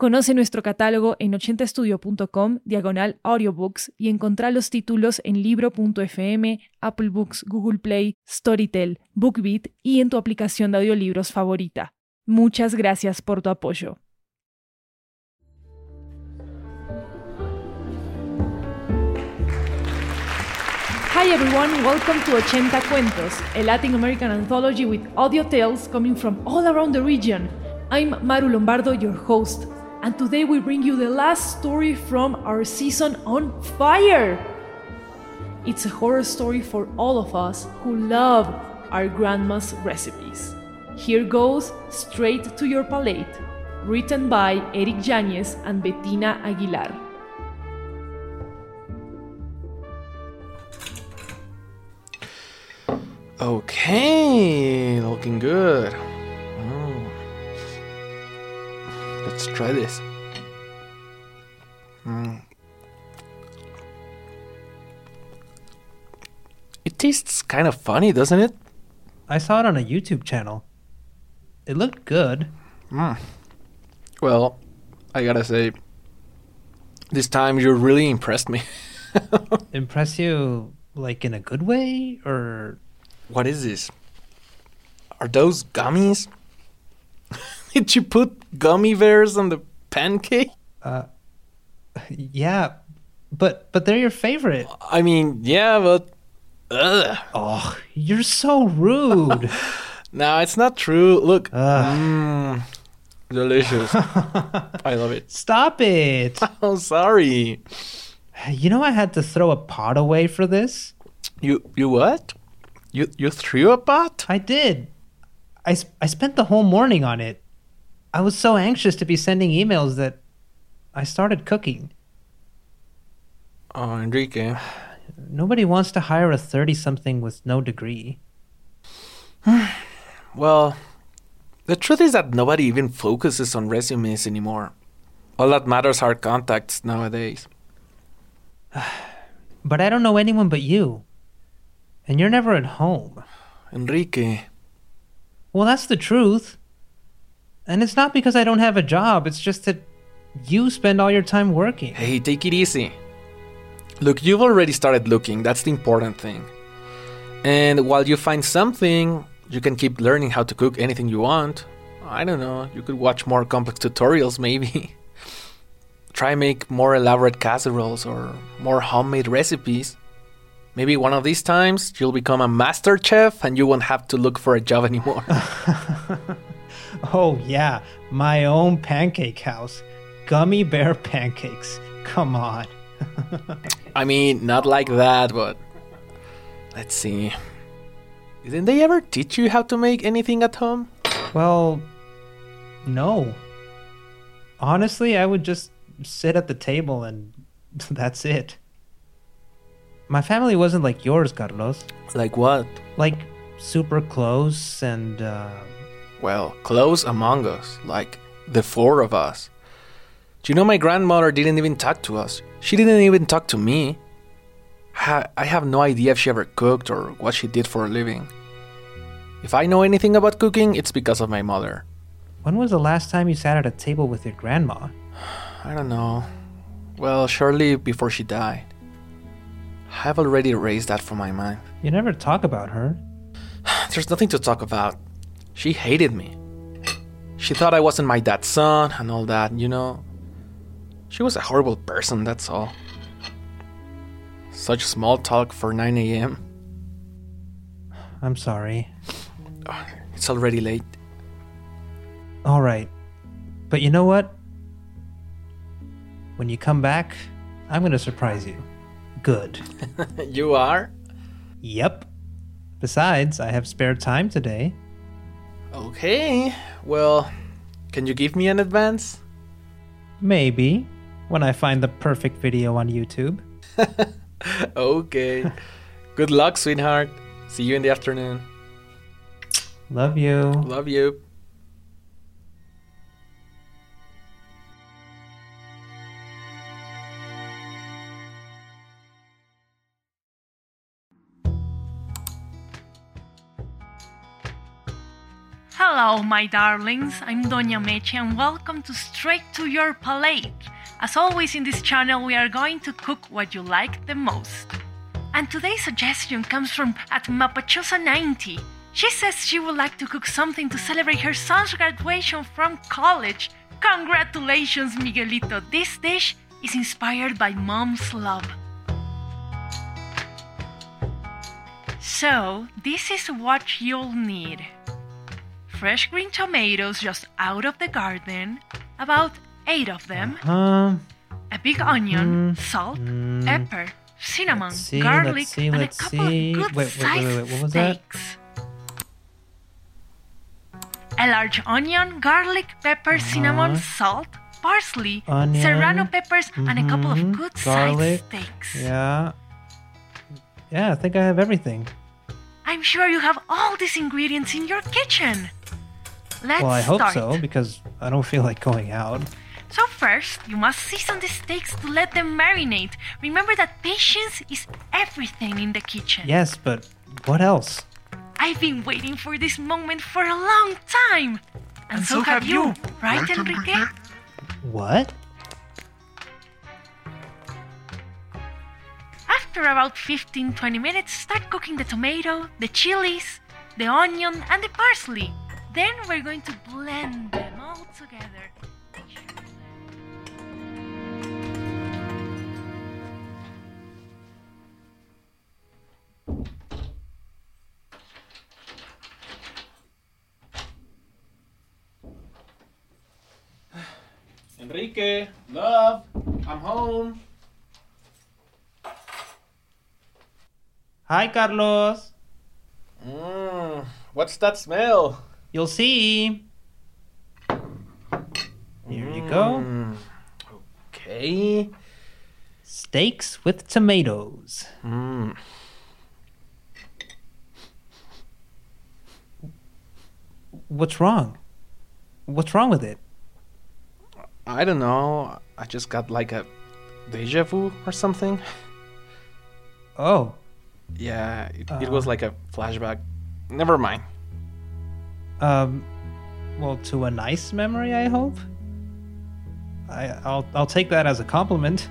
Conoce nuestro catálogo en 80estudio.com, diagonal audiobooks, y encontrá los títulos en libro.fm, Apple Books, Google Play, Storytel, BookBeat y en tu aplicación de audiolibros favorita. Muchas gracias por tu apoyo. Hi everyone, welcome to 80 Cuentos, a Latin American anthology with audio tales coming from all around the region. I'm Maru Lombardo, your host and today we bring you the last story from our season on fire. It's a horror story for all of us who love our grandma's recipes. Here goes Straight to Your Palate, written by Eric Yañez and Bettina Aguilar. Okay, looking good. Let's try this. Mm. It tastes kind of funny, doesn't it? I saw it on a YouTube channel. It looked good. Mm. Well, I gotta say, this time you really impressed me. Impress you, like in a good way, or. What is this? Are those gummies? Did you put gummy bears on the pancake? Uh, yeah, but but they're your favorite. I mean, yeah, but. Ugh. Oh, you're so rude. no, it's not true. Look. Mm, delicious. I love it. Stop it. Oh, sorry. You know I had to throw a pot away for this? You you what? You you threw a pot? I did. I, I spent the whole morning on it. I was so anxious to be sending emails that I started cooking. Oh, Enrique. Nobody wants to hire a 30 something with no degree. well, the truth is that nobody even focuses on resumes anymore. All that matters are contacts nowadays. but I don't know anyone but you. And you're never at home. Enrique. Well, that's the truth. And it's not because I don't have a job, it's just that you spend all your time working. Hey, take it easy. Look, you've already started looking, that's the important thing. And while you find something, you can keep learning how to cook anything you want. I don't know, you could watch more complex tutorials maybe. Try make more elaborate casseroles or more homemade recipes. Maybe one of these times you'll become a master chef and you won't have to look for a job anymore. oh, yeah, my own pancake house. Gummy bear pancakes. Come on. I mean, not like that, but let's see. Didn't they ever teach you how to make anything at home? Well, no. Honestly, I would just sit at the table and that's it. My family wasn't like yours, Carlos. Like what? Like super close and, uh. Well, close among us, like the four of us. Do you know my grandmother didn't even talk to us? She didn't even talk to me. I have no idea if she ever cooked or what she did for a living. If I know anything about cooking, it's because of my mother. When was the last time you sat at a table with your grandma? I don't know. Well, surely before she died. I've already erased that from my mind. You never talk about her. There's nothing to talk about. She hated me. She thought I wasn't my dad's son and all that, you know. She was a horrible person, that's all. Such small talk for 9 a.m. I'm sorry. It's already late. All right. But you know what? When you come back, I'm going to surprise you. Good. you are? Yep. Besides, I have spare time today. Okay. Well, can you give me an advance? Maybe. When I find the perfect video on YouTube. okay. Good luck, sweetheart. See you in the afternoon. Love you. Love you. My darlings. I'm Doña Meche, and welcome to Straight to Your Palate. As always, in this channel, we are going to cook what you like the most. And today's suggestion comes from at Mapachosa90. She says she would like to cook something to celebrate her son's graduation from college. Congratulations, Miguelito. This dish is inspired by mom's love. So, this is what you'll need fresh green tomatoes just out of the garden, about 8 of them, Um, a big onion, salt, pepper, cinnamon, see, garlic, let's see, and let's a couple see. of good Wait, wait, wait, wait, was that? steaks. A large onion, garlic, pepper, cinnamon, salt, parsley, Onion, serrano peppers, and a couple of mhm, good garlic, sized steaks. yeah. Yeah, I think I have everything. I'm sure you have all these ingredients in your kitchen. Let's well, I hope start. so because I don't feel like going out. So first, you must season the steaks to let them marinate. Remember that patience is everything in the kitchen. Yes, but what else? I've been waiting for this moment for a long time. And, so, have you, right, Enrique? What? After about 15 20 minutes, start cooking the tomato, the chilies, the onion, and the parsley. Then we're going to blend them all together. Enrique, love, I'm home. Hi, Carlos. Mmm, what's that smell? You'll see. Here you go. Mm, okay. Steaks with tomatoes. Mm. What's wrong? What's wrong with it? I don't know. I just got like a deja vu or something. Oh, Yeah, it, it was like a flashback. Never mind. um, well, to a nice memory, I hope. I, I'll I'll take that as a compliment.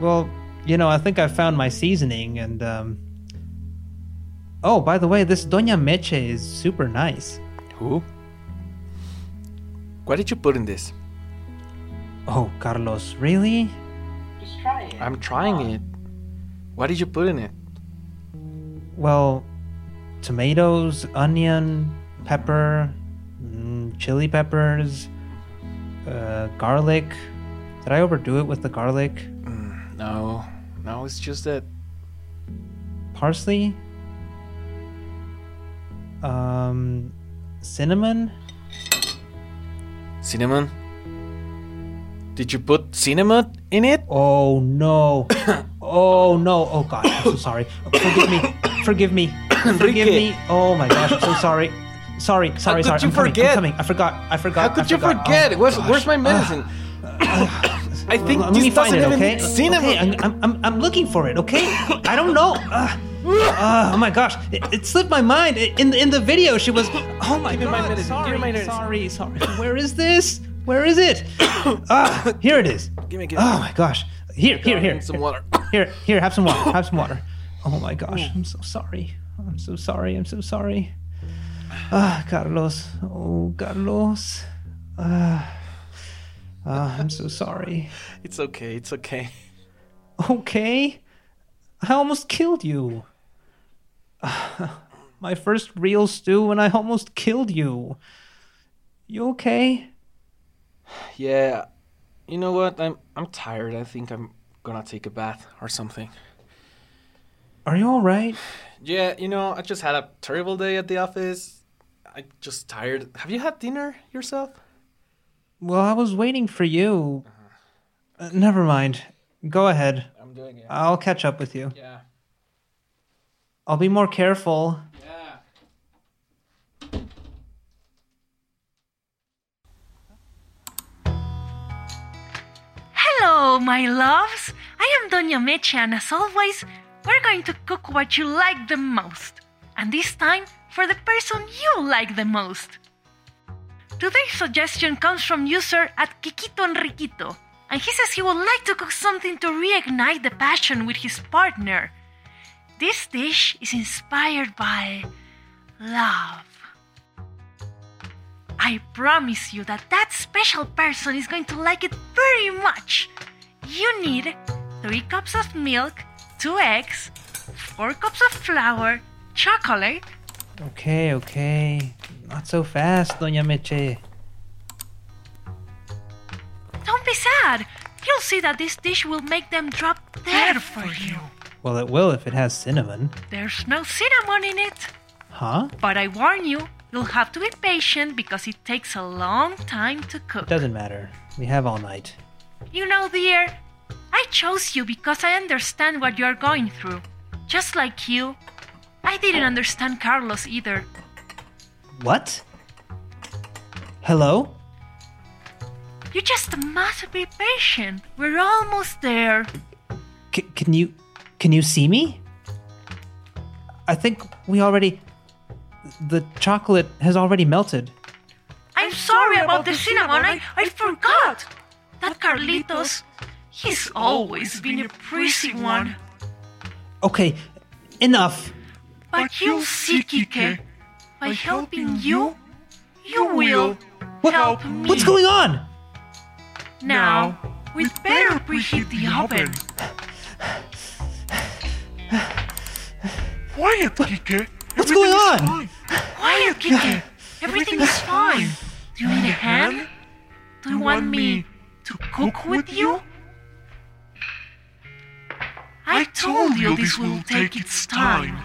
Well, you know, I think I found my seasoning, and um. Oh, by the way, this Doña Meche is super nice. Who? What did you put in this? Oh, Carlos, really? Just try it. I'm trying it. What did you put in it? Well, tomatoes, onion, pepper, mm, chili peppers, uh, garlic. Did I overdo it with the garlic? Mm, no, no, it's just that. Parsley? Um, cinnamon? Cinnamon? Did you put cinnamon in it? Oh no. oh no. Oh god, I'm so sorry. Forgive me. Forgive me. Forgive me. Oh my gosh, I'm so sorry. Sorry, sorry, sorry. you I'm coming, forget? I'm coming. I forgot. I forgot. How could I you forget? Oh, where's, where's my medicine? I think Let me find it, okay? cinnamon. Okay, I'm, I'm, I'm, I'm looking for it, okay? I don't know. Uh, uh, oh my gosh, it, it slipped my mind. In the in the video, she was. Oh my Give god! my Sorry, me my sorry, sorry. Where is this? Where is it? Ah, here it is. Give me, give me. Oh my gosh! Here, here, here. Some water. Here, here. Have some water. Have some water. Oh my gosh! I'm so sorry. I'm so sorry. I'm so sorry. Ah, Carlos. Oh, Carlos. Ah, ah, I'm so sorry. It's okay, it's okay. Okay. I almost killed you. My first real stew and I almost killed you. You okay? Yeah, you know what? I'm I'm tired. I think I'm gonna take a bath or something. Are you alright? Yeah, you know, I just had a terrible day at the office. I just tired. Have you had dinner yourself? Well, I was waiting for you. Uh, never mind. Go ahead. I'm doing it. I'll catch up with you. Yeah. I'll be more careful. Yeah. Hello, my loves. I am Doña Meche, and as always, we're going to cook what you like the most. And this time, for the person you like the most. Today's suggestion comes from user at Kikito Enriquito, and he says he would like to cook something to reignite the passion with his partner. This dish is inspired by love. I promise you that that special person is going to like it very much. You need 3 cups of milk, 2 eggs, 4 cups of flour, chocolate, Okay, okay. Not so fast, Doña Meche. Don't be sad. You'll see that this dish will make them drop dead for you. Well, it will if it has cinnamon. There's no cinnamon in it. Huh? But I warn you, you'll have to be patient because it takes a long time to cook. Doesn't matter. We have all night. You know, dear, I chose you because I understand what you're going through. Just like you, I didn't understand Carlos either. What? Hello? You just must be patient. We're almost there. C- can you can you see me? I think we already the chocolate has already melted. I'm sorry about the cinnamon. I, I forgot. That Carlitos, he's always been a prissy one. Okay, enough. But you'll see, Kike. By helping you, you will What, help me. What's going on? Now, we'd better preheat the oven. Quiet, Kike. What's going on? Fine. Quiet, Kike. Everything is fine. Do you need a hand? Do you want me to cook with you? I told you this will take its time.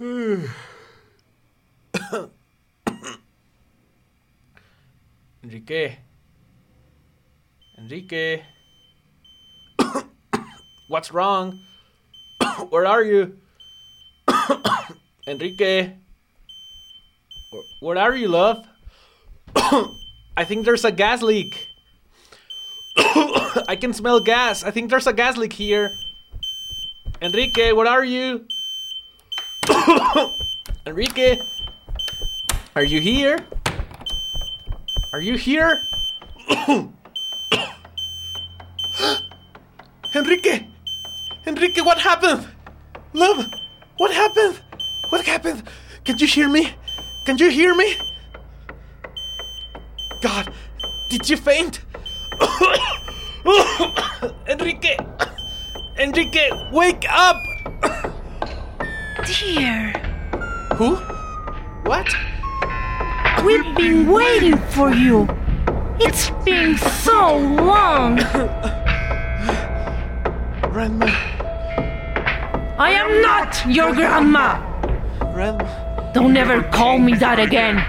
Enrique. Enrique. What's wrong? Where are you? Enrique. Where- are you, love? I think there's a gas leak. I can smell gas. I think there's a gas leak here. Enrique, where are you? Enrique, are you here? Are you here? Enrique! Enrique, what happened? Love, what happened? What happened? Can you hear me? Can you hear me? God, did you faint? Enrique! Enrique, wake up! Dear, Who? What? we've been waiting for you. It's been so long. Grandma, I am not your grandma. Grandma. Don't ever call me that again.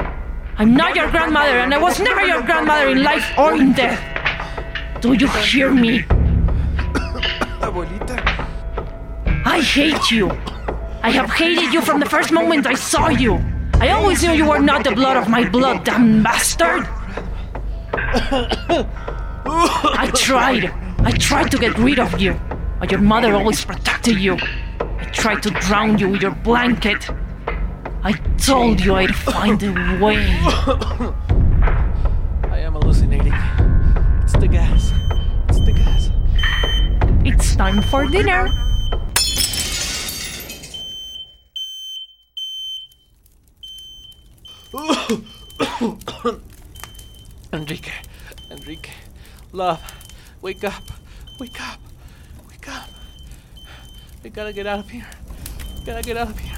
I'm not your grandmother, and I was never your grandmother in life or in death. Do you hear me? Abuelita. I hate you. I have hated you from the first moment I saw you. I always knew you were not the blood of my blood, damn bastard. I tried. I tried to get rid of you, but your mother always protected you. I tried to drown you with your blanket. I told you I'd find a way. I am hallucinating. It's the gas. It's the gas. It's time for dinner. Enrique. Enrique. Love. Wake up. Wake up. We gotta get out of here. We gotta get out of here.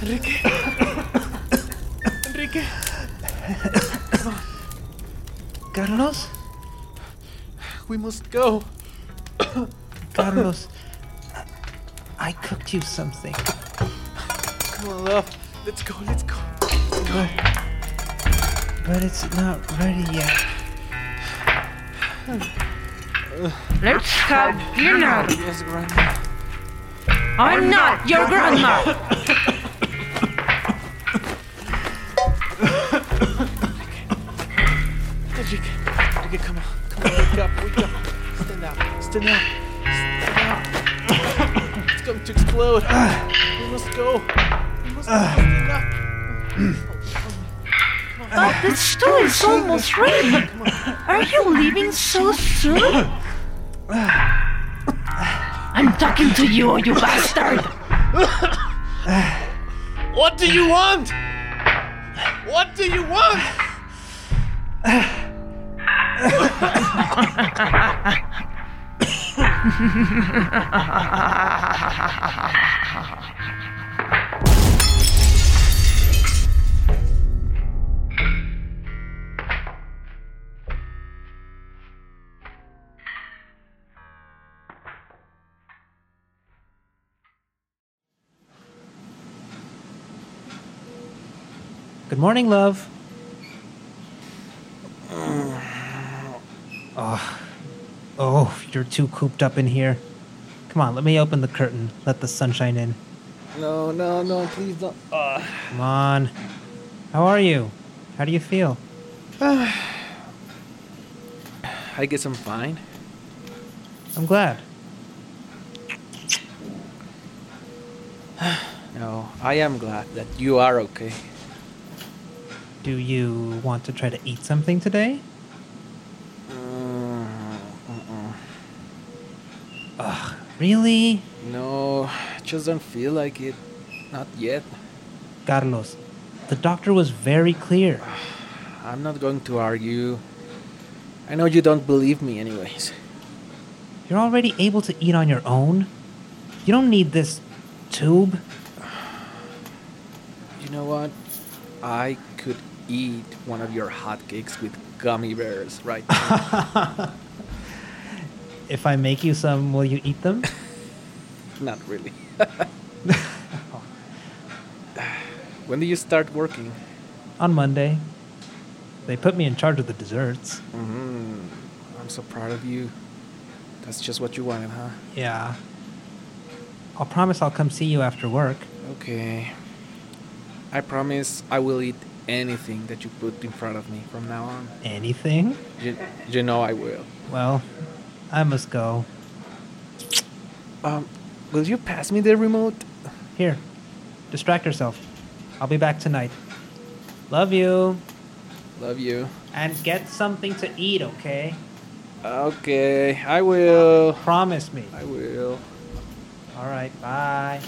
Enrique. Enrique. Carlos? We must go. Carlos, I cooked you something. Come on, love. Let's go, let's go. But, but it's not ready yet. Let's have dinner. Yes, Grandma. I'm not your grandma. Enrique. Enrique, come on. Come on, wake up, wake up. Stand up, stand up. Stand up. It's going to explode. We must go. We must go. Stand up. But the stew is almost ready. Are you leaving so soon? I'm talking to you, you bastard. What do you want? What do you want? Good morning, love. Oh, oh, you're too cooped up in here. Come on, let me open the curtain. Let the sunshine in. No, no, no, please don't. Uh, Come on. How are you? How do you feel? I guess I'm fine. I'm glad. No, I am glad that you are okay. Do you want to try to eat something today? Ugh, really? No, just don't feel like it. Not yet. Carlos, the doctor was very clear. I'm not going to argue. I know you don't believe me, anyways. You're already able to eat on your own. You don't need this tube. You know what? I eat one of your hotcakes with gummy bears right. If I make you some, will you eat them? not really. when do you start working? on Monday. They put me in charge of the desserts. hmm I'm so proud of you. That's just what you wanted, huh? Yeah. I'll promise I'll come see you after work. Okay. I promise I will eat anything that you put in front of me from now on. Anything? You, you know I will. Well, I must go. Um, will you pass me the remote? Here, distract yourself. I'll be back tonight. Love you. Love you. And get something to eat, okay? Okay, I will. Promise me. I will. All right, bye.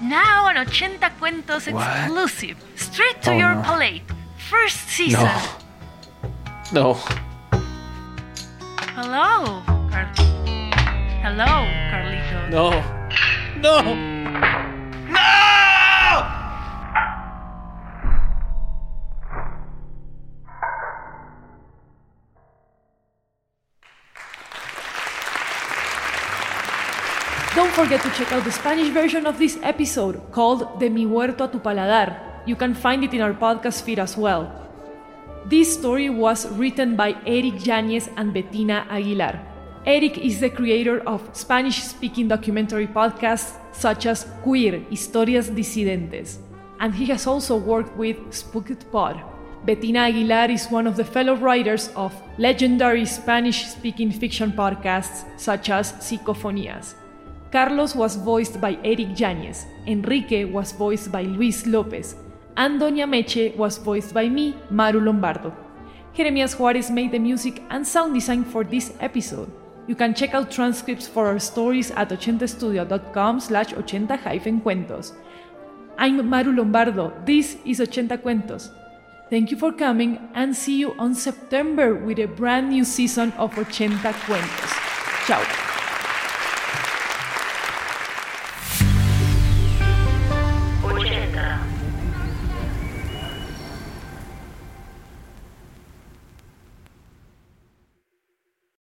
Now an 80 Cuentos exclusive. Straight to Oh, your no. plate. First season. No. No. Hello, Car- Hello, Carlito. No. No! Don't forget to check out the Spanish version of this episode called De mi huerto a tu paladar. You can find it in our podcast feed as well. This story was written by Eric Yañez and Bettina Aguilar. Eric is the creator of Spanish speaking documentary podcasts such as Queer Historias Disidentes, and he has also worked with Spooked Pod. Bettina Aguilar is one of the fellow writers of legendary Spanish speaking fiction podcasts such as Psicofonías. Carlos was voiced by Eric Yañez, Enrique was voiced by Luis Lopez, and Doña Meche was voiced by me, Maru Lombardo. Jeremias Juarez made the music and sound design for this episode. You can check out transcripts for our stories at ochentastudio.com slash ochenta-cuentos. I'm Maru Lombardo. This is Ochenta Cuentos. Thank you for coming and see you on September with a brand new season of Ochenta Cuentos. Ciao.